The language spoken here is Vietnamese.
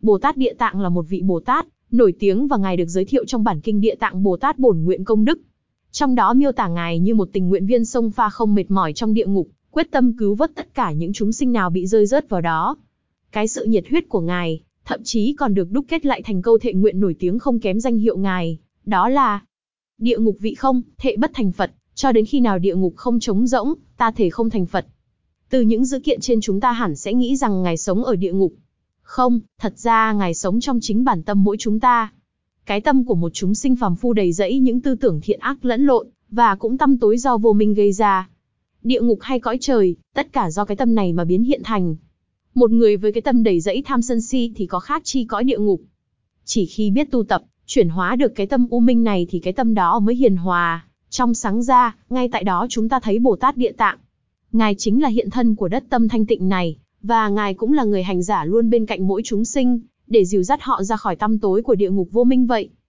Bồ Tát Địa Tạng là một vị Bồ Tát, nổi tiếng và ngài được giới thiệu trong bản kinh Địa Tạng Bồ Tát Bổn Nguyện Công Đức. Trong đó miêu tả ngài như một tình nguyện viên sông pha không mệt mỏi trong địa ngục, quyết tâm cứu vớt tất cả những chúng sinh nào bị rơi rớt vào đó. Cái sự nhiệt huyết của ngài, thậm chí còn được đúc kết lại thành câu thệ nguyện nổi tiếng không kém danh hiệu ngài, đó là Địa ngục vị không, thệ bất thành Phật, cho đến khi nào địa ngục không trống rỗng, ta thể không thành Phật. Từ những dữ kiện trên chúng ta hẳn sẽ nghĩ rằng ngài sống ở địa ngục. Không, thật ra ngài sống trong chính bản tâm mỗi chúng ta. Cái tâm của một chúng sinh phàm phu đầy rẫy những tư tưởng thiện ác lẫn lộn, và cũng tâm tối do vô minh gây ra. Địa ngục hay cõi trời, tất cả do cái tâm này mà biến hiện thành. Một người với cái tâm đầy rẫy tham sân si thì có khác chi cõi địa ngục. Chỉ khi biết tu tập, chuyển hóa được cái tâm u minh này thì cái tâm đó mới hiền hòa, trong sáng ra, ngay tại đó chúng ta thấy Bồ Tát Địa Tạng. Ngài chính là hiện thân của đất tâm thanh tịnh này, và Ngài cũng là người hành giả luôn bên cạnh mỗi chúng sinh, để dìu dắt họ ra khỏi tâm tối của địa ngục vô minh vậy.